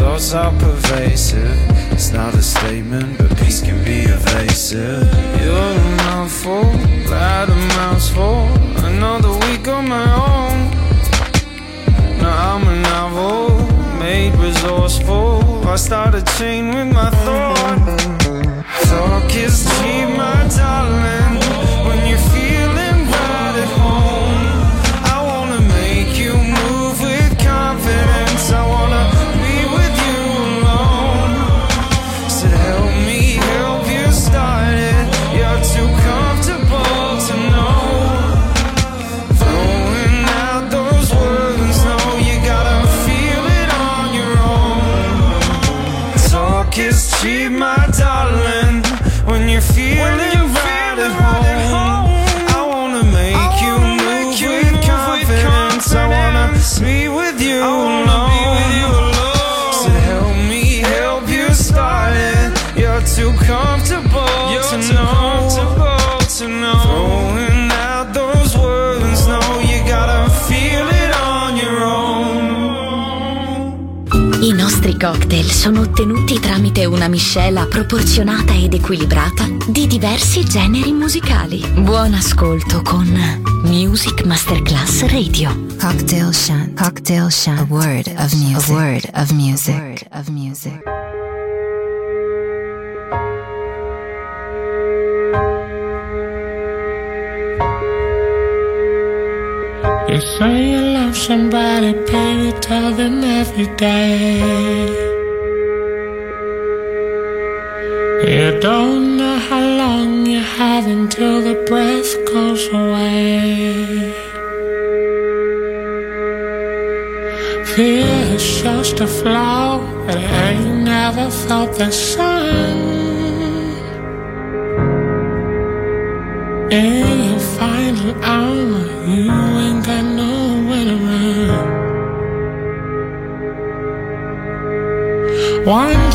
thoughts are pervasive. It's not a statement, but peace can be evasive. You're a mouthful, glad a mouthful Another week on my own. Now I'm a novel, made resourceful. I start a chain with my thought. Talk is cheap, my darling. sono ottenuti tramite una miscela proporzionata ed equilibrata di diversi generi musicali. Buon ascolto con Music Masterclass Radio. Cocktail Shant. Cocktail Shant. A word of music. A word of music. A word of music. You say you love somebody, baby, tell them every day. You don't know how long you have until the breath goes away. Fear is just a flower that ain't never felt the sun. In your final hour, you ain't got nowhere to run. One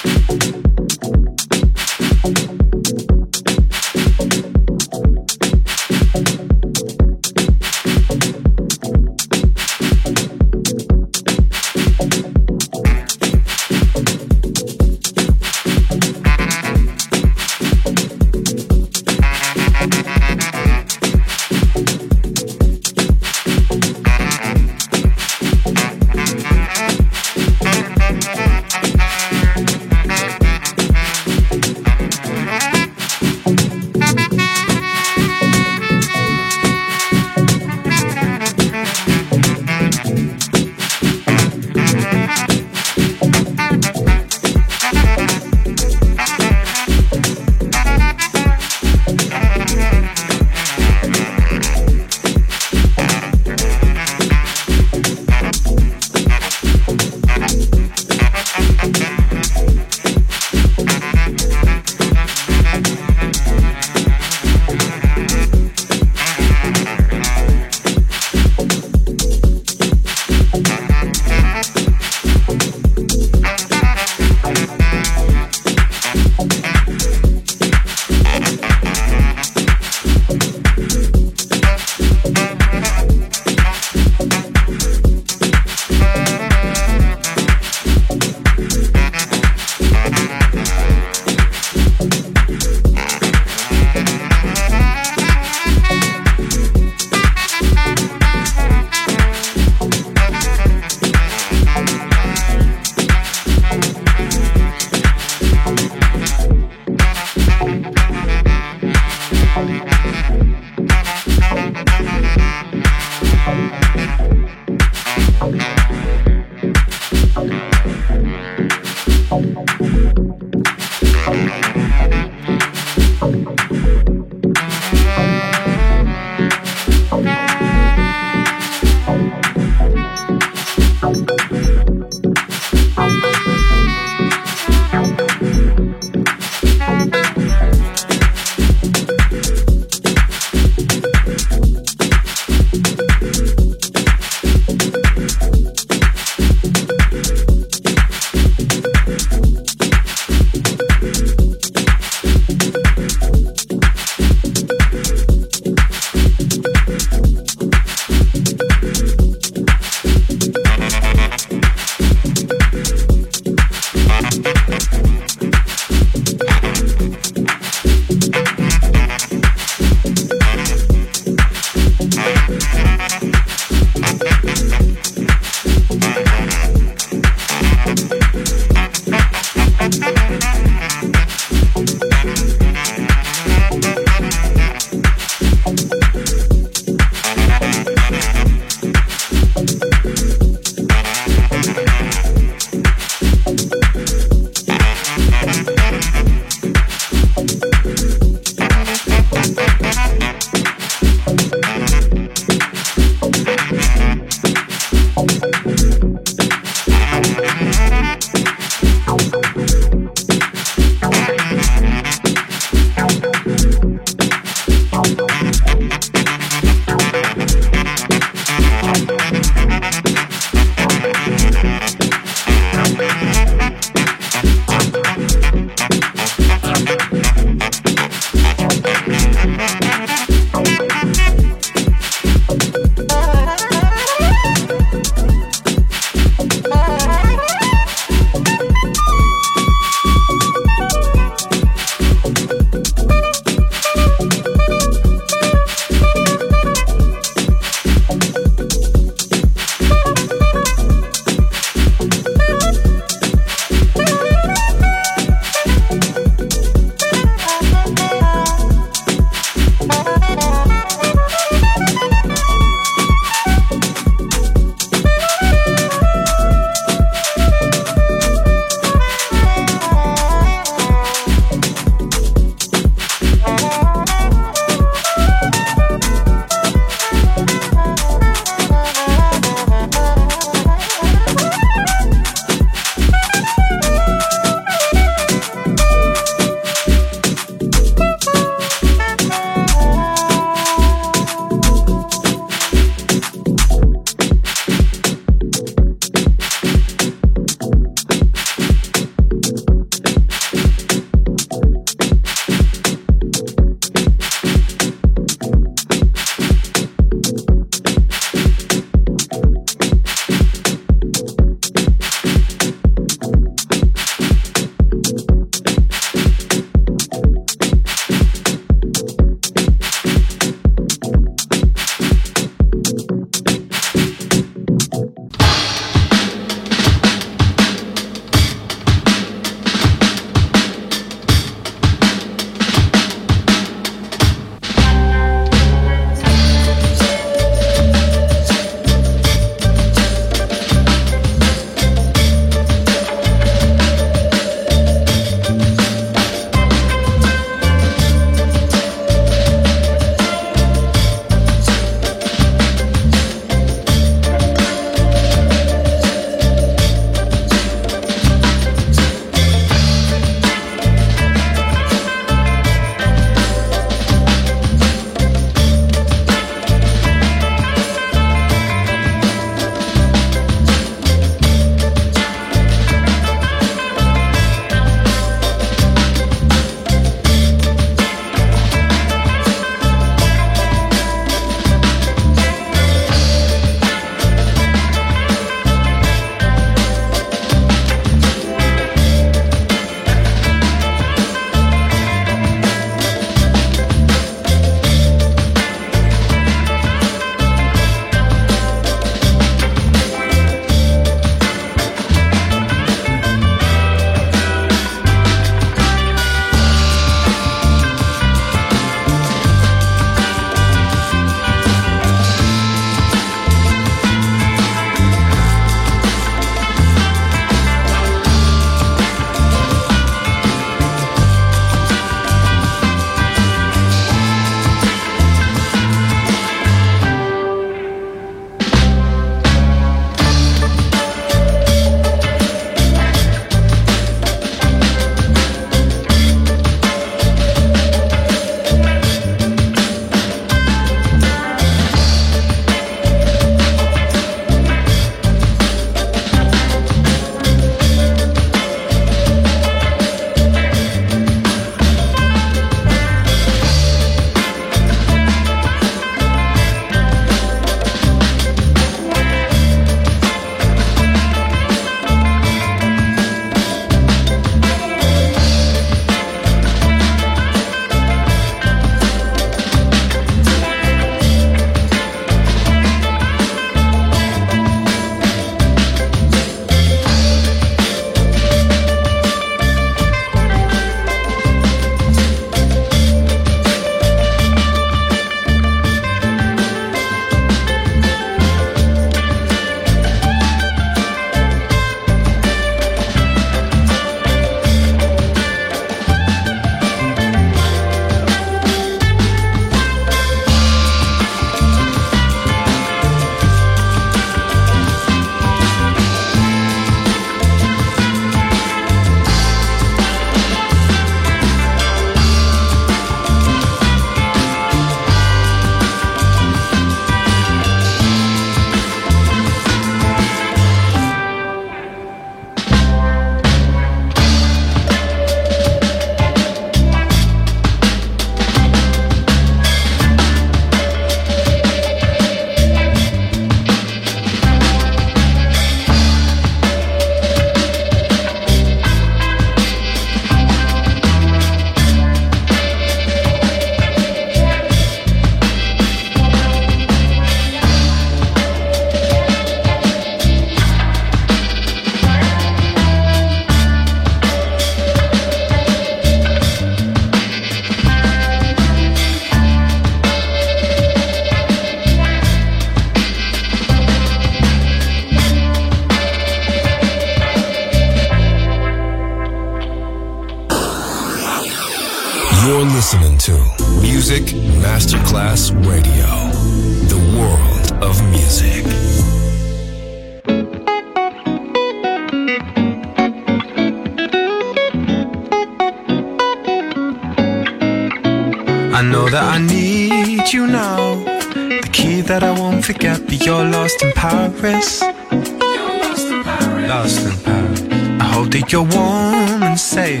know that I need you now. The key that I won't forget, but you're lost in Paris. Lost in Paris. I hope that you're warm and safe.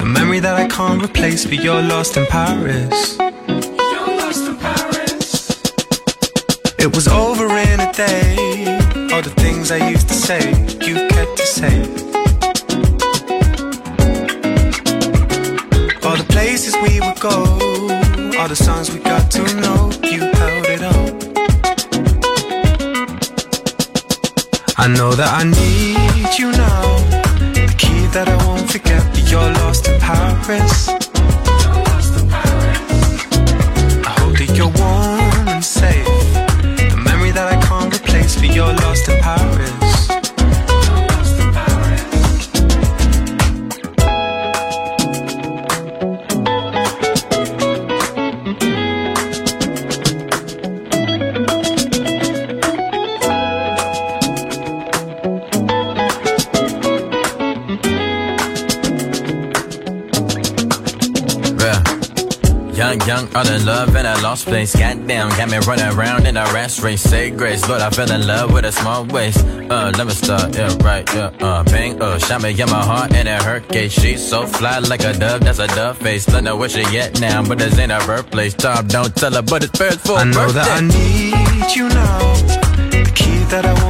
The memory that I can't replace, but you're lost in Paris. It was over in a day. All the things I used to say, you kept to say. All the places we would go, all the songs we got to know, you held it up. I know that I need you now. The key that I won't forget, but you're lost in Paris. I hope that you're warm all in love in a lost place. Goddamn, got me running around in a race race. Say grace, Lord, I fell in love with a small waist. Uh, let me start, yeah, right, yeah, uh, bang, uh, shot me in my heart and it hurt case. She's so fly like a dove, that's a dove face. Don't know where she at now, but this ain't her birthplace. Tom, don't tell her, but it's first for I know that I need you now. The key that I won't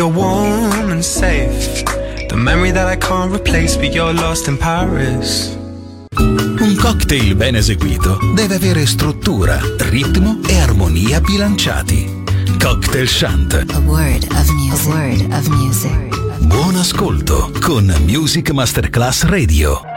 You're warm and safe. The memory that I can't replace, but you're lost in Paris. Un cocktail ben eseguito deve avere struttura, ritmo e armonia bilanciati. Cocktail Shant. A word of music. A word of music. Buon ascolto con Music Masterclass Radio.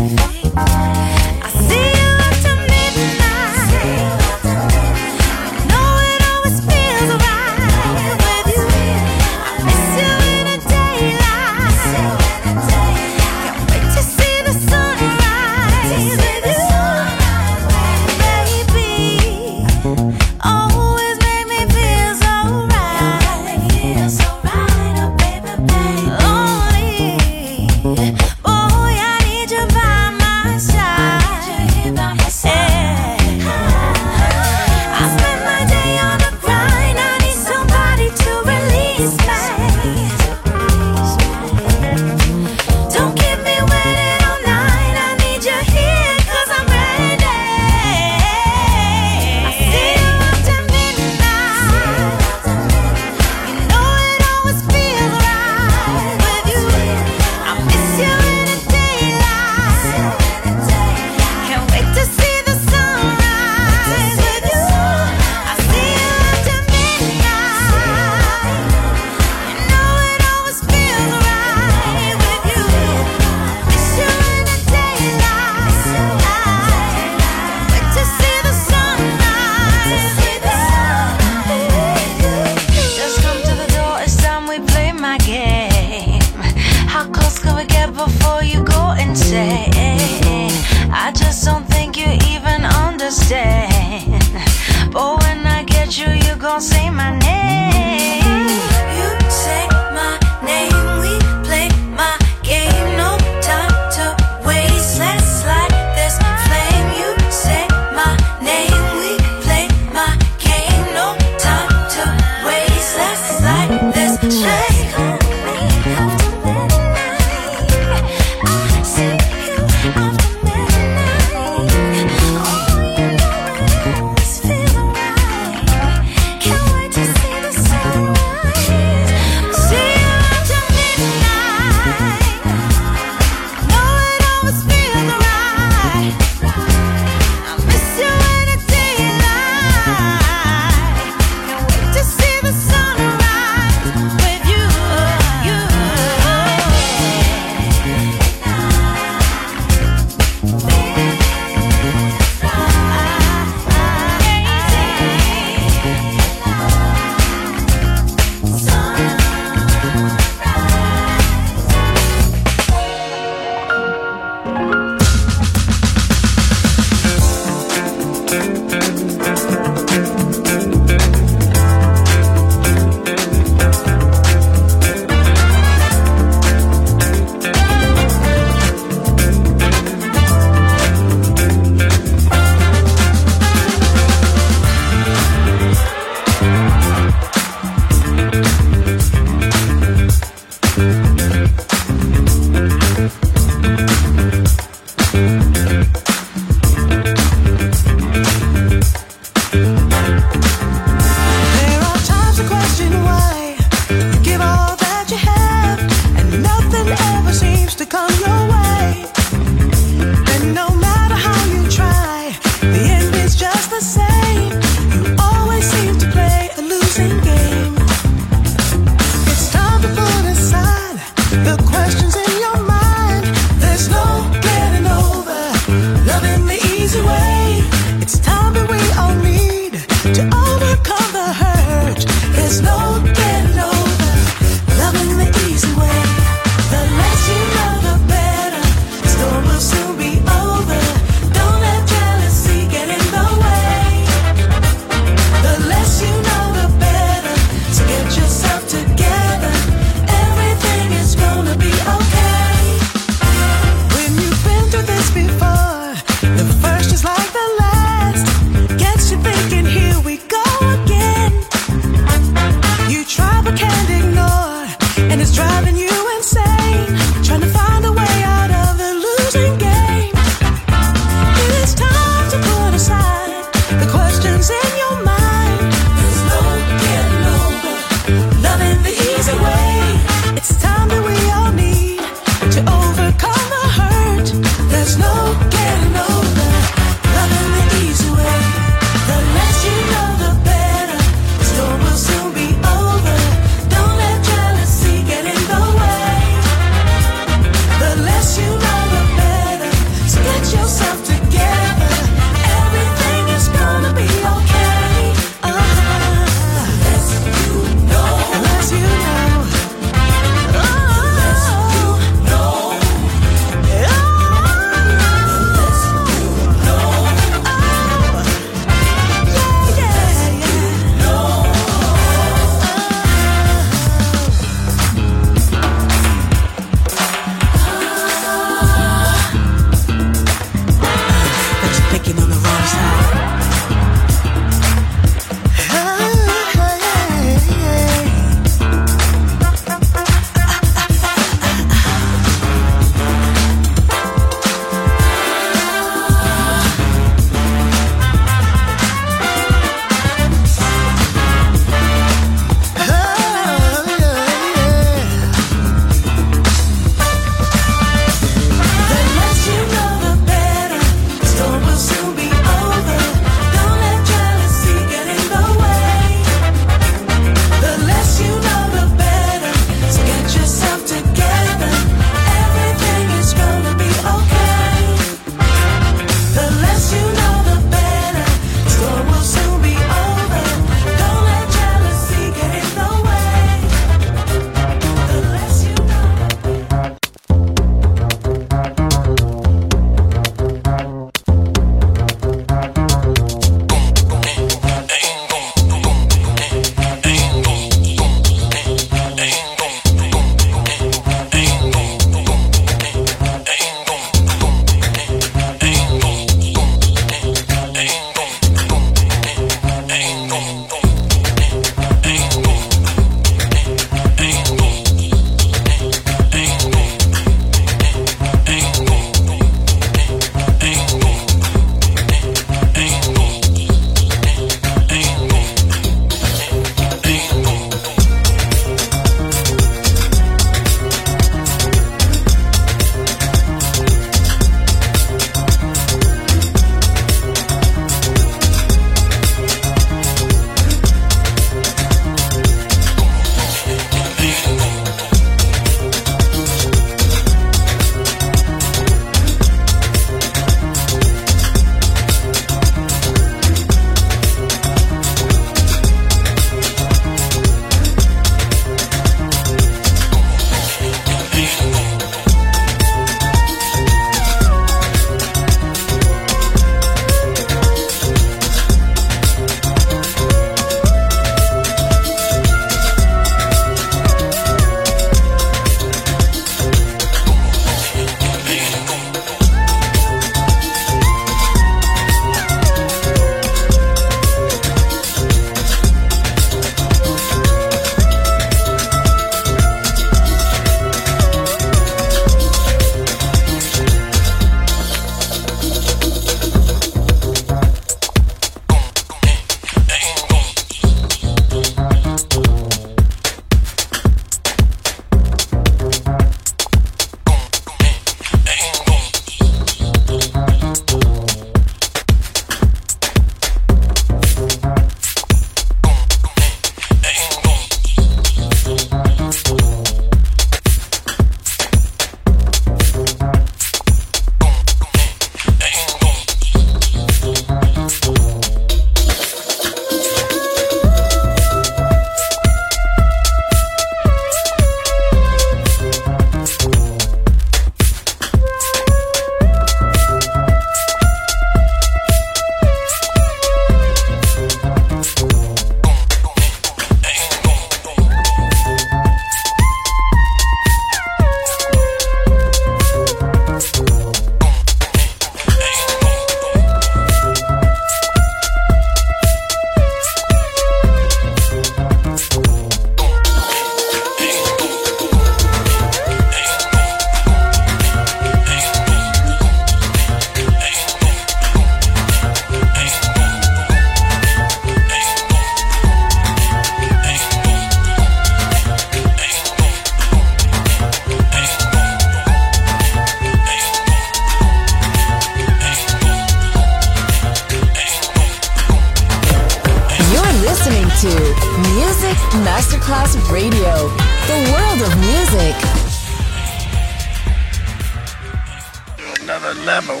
Another level.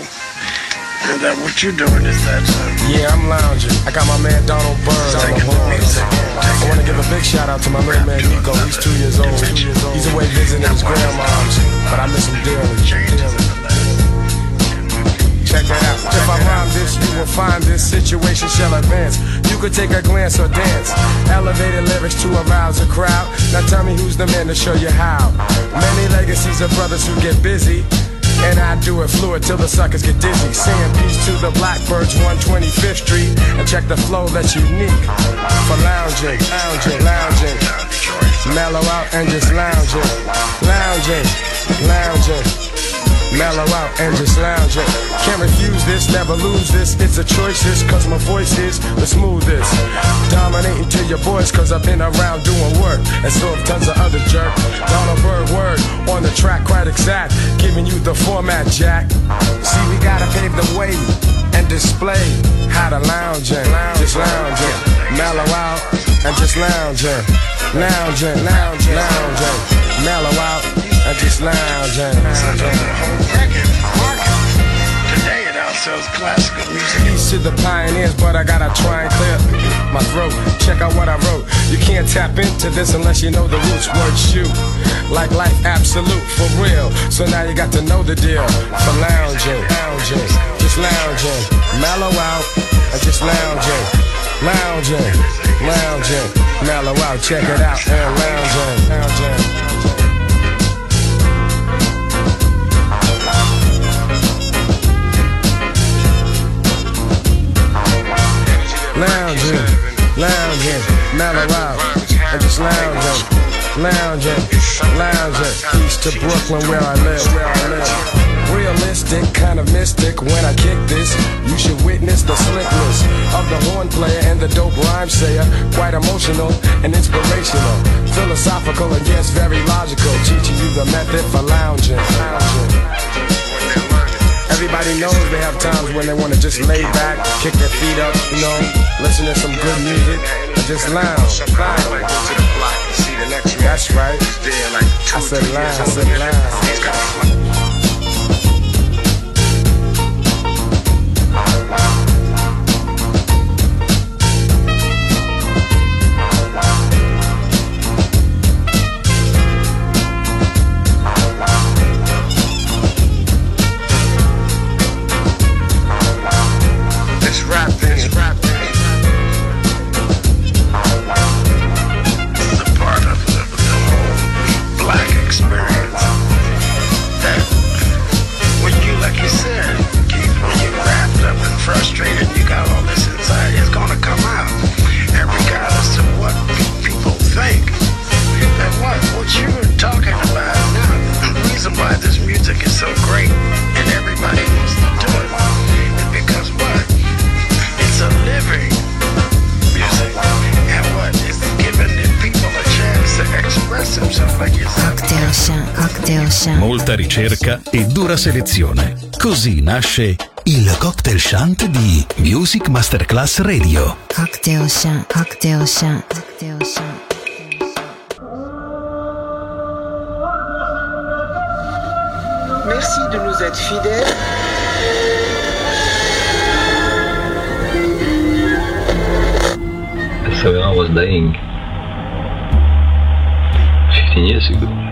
And that what you're doing is that. Uh, Yeah, I'm lounging. I got my man Donald Byrd on the horns. I want to give a big shout out to my little man Nico. He's two years old. He's away visiting his grandma's, but I miss him dearly. Check that out. If I rhyme this, you will find this situation shall advance. You could take a glance or dance. Elevated lyrics to arouse a crowd. Now tell me who's the man to show you how. Many legacies of brothers who get busy. And I do it fluid till the suckers get dizzy. Saying peace to the Blackbirds, 125th Street. And check the flow that's unique for lounging, lounging, lounging. Mellow out and just lounging, lounging, lounging. Mellow out and just lounging. Can't refuse this, never lose this. It's a choice, this, cause my voice is the smoothest. Dominating to your boys, cause I've been around doing work. And so have tons of other jerk. Donald Byrd word on the track, quite exact. Giving you the format, Jack. See, we gotta pave the way and display how to lounge lounging, just lounge lounging. Mellow out and just lounging. Lounging, lounging, lounging. Mellow out and just lounging. today uh, it outsells classical music. To the pioneers, but I gotta try and clear my throat. Check out what I wrote. You can't tap into this unless you know the roots word shoot. Like life absolute for real. So now you got to know the deal. For lounging, lounging, just lounging. Mellow out I just lounging. Lounging, lounging, mellow out, check it out, and lounging. Lounging, mellow out, and just lounging, lounging, lounging. East to Brooklyn where I live, where I live. Realistic, kind of mystic when I kick this. You should witness the slickness of the horn player and the dope rhyme sayer. Quite emotional and inspirational, philosophical and yes, very logical. Teaching you the method for lounging, lounging. Everybody knows they have times when they want to just lay back, kick their feet up, you know, listen to some good music, just lounge. That's right. I said lounge. I said lounge. Molta ricerca e dura selezione. Così nasce il cocktail shant di Music Masterclass Radio. Cocktail Shant, Cocktail Shant, Cocktail Shant. Merci de nous être fidèles. Savera was dying 15 years ago.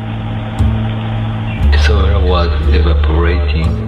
Was evaporating.